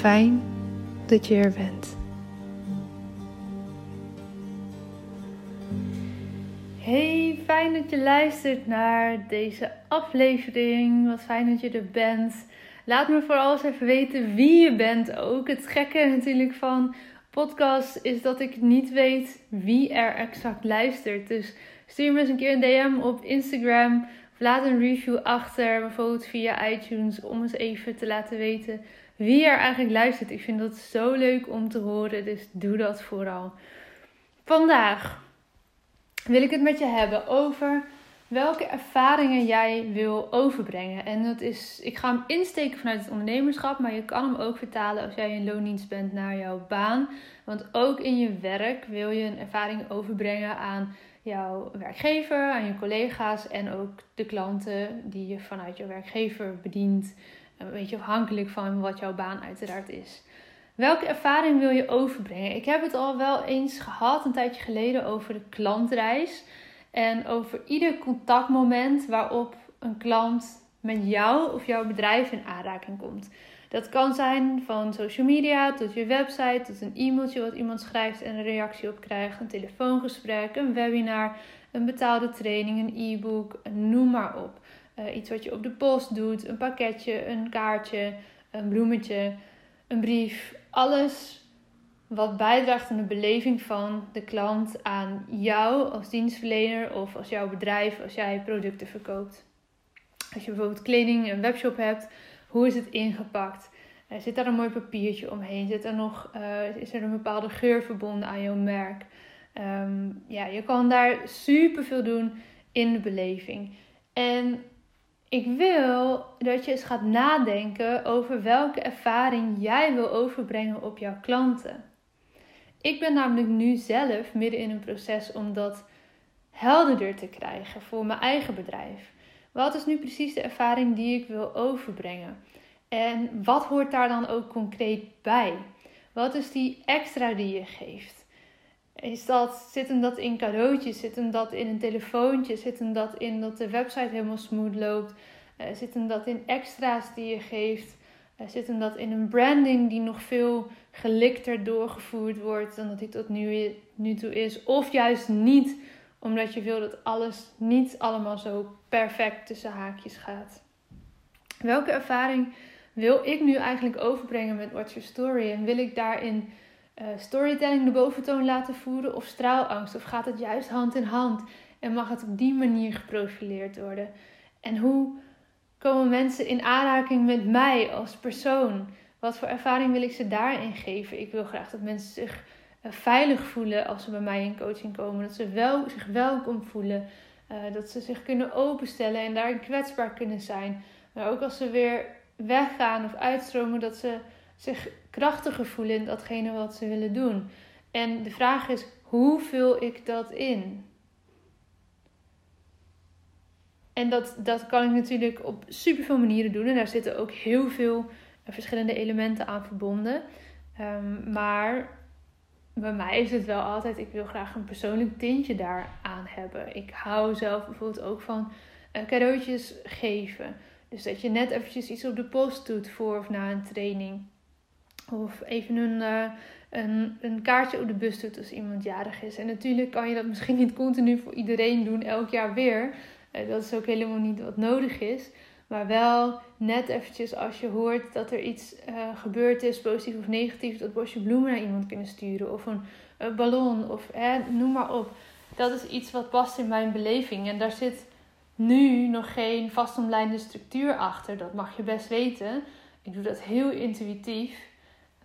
Fijn dat je er bent. Hey, fijn dat je luistert naar deze aflevering. Wat fijn dat je er bent. Laat me vooral eens even weten wie je bent ook. Het gekke natuurlijk van podcast is dat ik niet weet wie er exact luistert. Dus stuur me eens een keer een DM op Instagram. Of laat een review achter, bijvoorbeeld via iTunes, om eens even te laten weten wie er eigenlijk luistert. Ik vind dat zo leuk om te horen, dus doe dat vooral. Vandaag wil ik het met je hebben over welke ervaringen jij wil overbrengen. En dat is, ik ga hem insteken vanuit het ondernemerschap, maar je kan hem ook vertalen als jij in loondienst bent naar jouw baan. Want ook in je werk wil je een ervaring overbrengen aan jouw werkgever, aan je collega's en ook de klanten die je vanuit jouw werkgever bedient. Een beetje afhankelijk van wat jouw baan uiteraard is. Welke ervaring wil je overbrengen? Ik heb het al wel eens gehad, een tijdje geleden, over de klantreis. En over ieder contactmoment waarop een klant met jou of jouw bedrijf in aanraking komt. Dat kan zijn van social media tot je website, tot een e-mailtje wat iemand schrijft en een reactie op krijgt, een telefoongesprek, een webinar, een betaalde training, een e-book, noem maar op. Uh, iets wat je op de post doet, een pakketje, een kaartje, een bloemetje, een brief. Alles wat bijdraagt aan de beleving van de klant aan jou als dienstverlener of als jouw bedrijf als jij producten verkoopt. Als je bijvoorbeeld kleding, een webshop hebt, hoe is het ingepakt? Uh, zit daar een mooi papiertje omheen? Zit er nog, uh, is er een bepaalde geur verbonden aan jouw merk? Um, ja, je kan daar super veel doen in de beleving. En ik wil dat je eens gaat nadenken over welke ervaring jij wil overbrengen op jouw klanten. Ik ben namelijk nu zelf midden in een proces om dat helderder te krijgen voor mijn eigen bedrijf. Wat is nu precies de ervaring die ik wil overbrengen? En wat hoort daar dan ook concreet bij? Wat is die extra die je geeft? Is dat, zit hem dat in cadeautjes? Zit hem dat in een telefoontje? Zit hem dat in dat de website helemaal smooth loopt? Uh, zit hem dat in extra's die je geeft? zit hem dat in een branding die nog veel gelikter doorgevoerd wordt dan dat die tot nu, nu toe is. Of juist niet, omdat je wil dat alles niet allemaal zo perfect tussen haakjes gaat. Welke ervaring wil ik nu eigenlijk overbrengen met What's Your Story? En wil ik daarin uh, storytelling de boventoon laten voeren of straalangst? Of gaat het juist hand in hand en mag het op die manier geprofileerd worden? En hoe komen mensen in aanraking met mij als persoon? Wat voor ervaring wil ik ze daarin geven? Ik wil graag dat mensen zich uh, veilig voelen als ze bij mij in coaching komen. Dat ze wel, zich welkom voelen. Uh, dat ze zich kunnen openstellen en daarin kwetsbaar kunnen zijn. Maar ook als ze weer weggaan of uitstromen, dat ze zich krachtiger voelen in datgene wat ze willen doen. En de vraag is, hoe vul ik dat in? En dat, dat kan ik natuurlijk op superveel manieren doen. En daar zitten ook heel veel verschillende elementen aan verbonden. Um, maar bij mij is het wel altijd, ik wil graag een persoonlijk tintje daaraan hebben. Ik hou zelf bijvoorbeeld ook van uh, cadeautjes geven. Dus dat je net eventjes iets op de post doet voor of na een training. Of even een, uh, een, een kaartje op de bus doet als iemand jarig is. En natuurlijk kan je dat misschien niet continu voor iedereen doen, elk jaar weer. Uh, dat is ook helemaal niet wat nodig is. Maar wel net eventjes als je hoort dat er iets uh, gebeurd is, positief of negatief, dat bosje bloemen naar iemand kunnen sturen. Of een, een ballon, of noem maar op. Dat is iets wat past in mijn beleving. En daar zit nu nog geen vastomlijnde structuur achter. Dat mag je best weten. Ik doe dat heel intuïtief.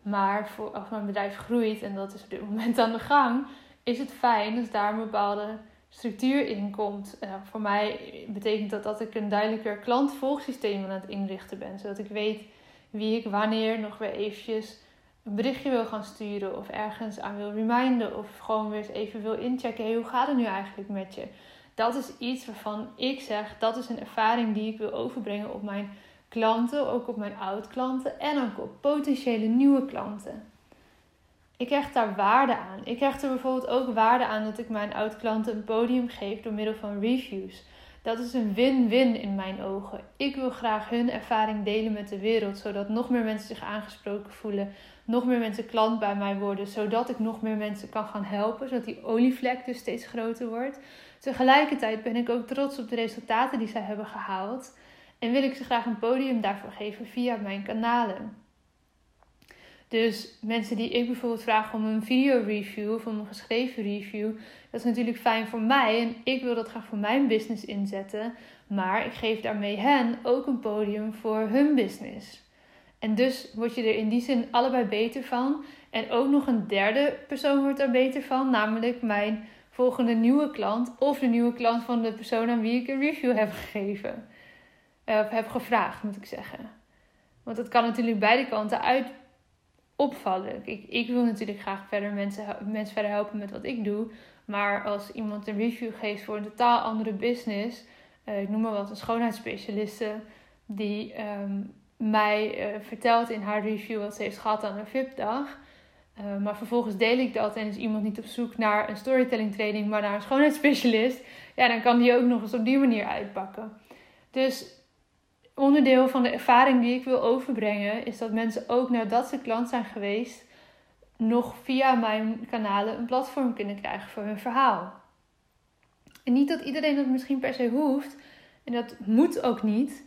Maar voor, als mijn bedrijf groeit, en dat is op dit moment aan de gang, is het fijn als daar een bepaalde structuur in komt. Uh, voor mij betekent dat dat ik een duidelijker klantvolgsysteem aan het inrichten ben. Zodat ik weet wie ik wanneer nog weer eventjes een berichtje wil gaan sturen. Of ergens aan wil reminden. Of gewoon weer eens even wil inchecken. Hey, hoe gaat het nu eigenlijk met je? Dat is iets waarvan ik zeg, dat is een ervaring die ik wil overbrengen op mijn klanten. Ook op mijn oud-klanten. En ook op potentiële nieuwe klanten ik krijg daar waarde aan. Ik krijg er bijvoorbeeld ook waarde aan dat ik mijn oud-klanten een podium geef door middel van reviews. Dat is een win-win in mijn ogen. Ik wil graag hun ervaring delen met de wereld, zodat nog meer mensen zich aangesproken voelen, nog meer mensen klant bij mij worden, zodat ik nog meer mensen kan gaan helpen, zodat die olievlek dus steeds groter wordt. Tegelijkertijd ben ik ook trots op de resultaten die zij hebben gehaald en wil ik ze graag een podium daarvoor geven via mijn kanalen. Dus mensen die ik bijvoorbeeld vraag om een video review of om een geschreven review, dat is natuurlijk fijn voor mij en ik wil dat graag voor mijn business inzetten. Maar ik geef daarmee hen ook een podium voor hun business. En dus word je er in die zin allebei beter van. En ook nog een derde persoon wordt er beter van, namelijk mijn volgende nieuwe klant of de nieuwe klant van de persoon aan wie ik een review heb gegeven. Of heb gevraagd, moet ik zeggen. Want het kan natuurlijk beide kanten uit opvallen. Ik, ik wil natuurlijk graag verder mensen, mensen verder helpen met wat ik doe. Maar als iemand een review geeft voor een totaal andere business, uh, ik noem maar wat een schoonheidsspecialiste, die ehm, mij uh, vertelt in haar review wat ze heeft gehad aan een VIP-dag. Maar vervolgens deel ik dat en is iemand niet op zoek naar een storytelling training, maar naar een schoonheidsspecialist. Ja, dan kan die ook nog eens op die manier uitpakken. Dus onderdeel van de ervaring die ik wil overbrengen is dat mensen ook nadat ze klant zijn geweest, nog via mijn kanalen een platform kunnen krijgen voor hun verhaal. En niet dat iedereen dat misschien per se hoeft, en dat moet ook niet,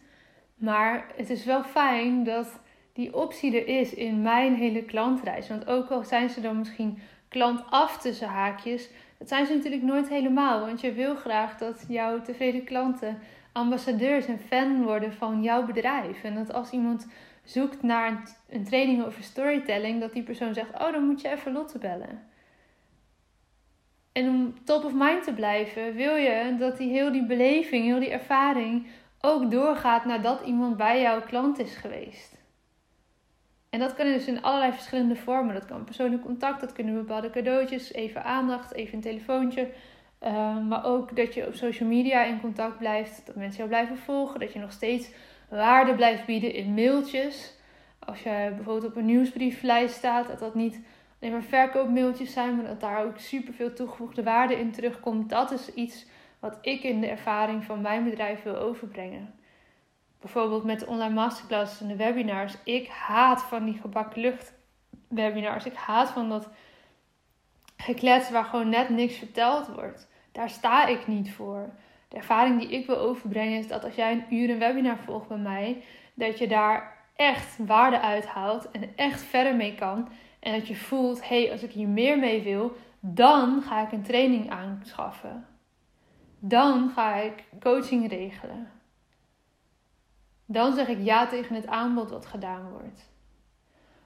maar het is wel fijn dat die optie er is in mijn hele klantreis. Want ook al zijn ze dan misschien klant af tussen haakjes, dat zijn ze natuurlijk nooit helemaal. Want je wil graag dat jouw tevreden klanten ambassadeurs en fan worden van jouw bedrijf. En dat als iemand zoekt naar een training over storytelling, dat die persoon zegt: Oh, dan moet je even Lotte bellen. En om top of mind te blijven, wil je dat die heel die beleving, heel die ervaring ook doorgaat nadat iemand bij jouw klant is geweest. En dat kan dus in allerlei verschillende vormen. Dat kan persoonlijk contact, dat kunnen bepaalde cadeautjes, even aandacht, even een telefoontje, Ehm, maar ook dat je op social media in contact blijft. Dat mensen jou blijven volgen. Dat je nog steeds waarde blijft bieden in mailtjes. Als je bijvoorbeeld op een nieuwsbrieflijst staat, dat dat niet alleen maar verkoopmailtjes zijn, maar dat daar ook superveel toegevoegde waarde in terugkomt. Dat is iets wat ik in de ervaring van mijn bedrijf wil overbrengen. bijvoorbeeld met de online masterclasses en de webinars. Ik haat van die gebakken lucht webinars. Ik haat van dat geklets waar gewoon net niks verteld wordt. Daar sta ik niet voor. De ervaring die ik wil overbrengen is dat als jij een uur een webinar volgt bij mij, dat je daar echt waarde uithaalt en echt verder mee kan. En dat je voelt, hé, hey, als ik hier meer mee wil, dan ga ik een training aanschaffen. Dan ga ik coaching regelen. Dan zeg ik ja tegen het aanbod wat gedaan wordt.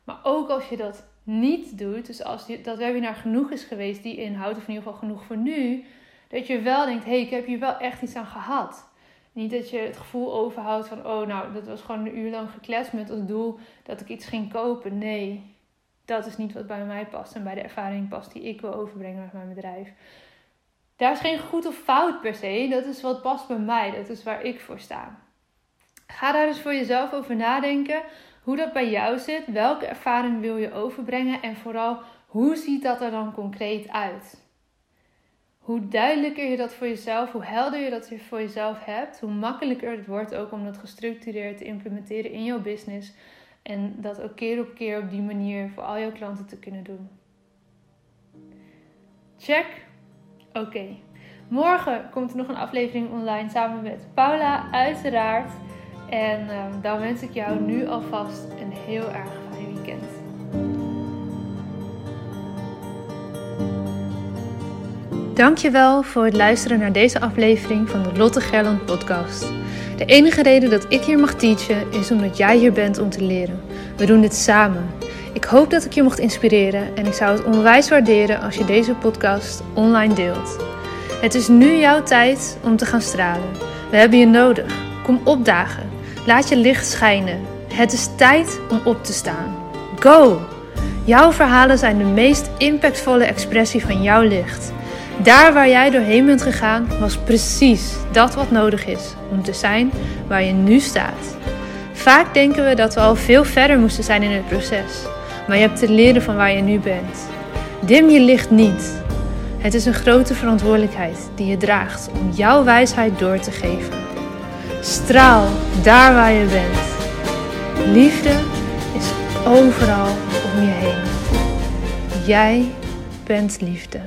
Maar ook als je dat niet doet, dus als dat webinar genoeg is geweest, die inhoud, of in ieder geval genoeg voor nu, dat je wel denkt: hé, hey, ik heb hier wel echt iets aan gehad. Niet dat je het gevoel overhoudt van: oh, nou, dat was gewoon een uur lang gekletst met als doel dat ik iets ging kopen. Nee, dat is niet wat bij mij past en bij de ervaring past die ik wil overbrengen met mijn bedrijf. Daar is geen goed of fout per se. Dat is wat past bij mij. Dat is waar ik voor sta. Ga daar dus voor jezelf over nadenken hoe dat bij jou zit. Welke ervaring wil je overbrengen en vooral hoe ziet dat er dan concreet uit? Hoe duidelijker je dat voor jezelf, hoe helder je dat voor jezelf hebt, hoe makkelijker het wordt ook om dat gestructureerd te implementeren in jouw business. En dat ook keer op keer op die manier voor al jouw klanten te kunnen doen. Check. Oké. Morgen komt er nog een aflevering online samen met Paula, uiteraard. En ehm, dan wens ik jou nu alvast een heel erg fijn weekend. Dankjewel voor het luisteren naar deze aflevering van de Lotte Gerland podcast. De enige reden dat ik hier mag teachen is omdat jij hier bent om te leren. We doen dit samen. Ik hoop dat ik je mocht inspireren en ik zou het onwijs waarderen als je deze podcast online deelt. Het is nu jouw tijd om te gaan stralen. We hebben je nodig. Kom opdagen. Laat je licht schijnen. Het is tijd om op te staan. Go! Jouw verhalen zijn de meest impactvolle expressie van jouw licht. Daar waar jij doorheen bent gegaan, was precies dat wat nodig is om te zijn waar je nu staat. Vaak denken we dat we al veel verder moesten zijn in het proces, maar je hebt te leren van waar je nu bent. Dim je licht niet. Het is een grote verantwoordelijkheid die je draagt om jouw wijsheid door te geven. Straal daar waar je bent. Liefde is overal om je heen. Jij bent liefde.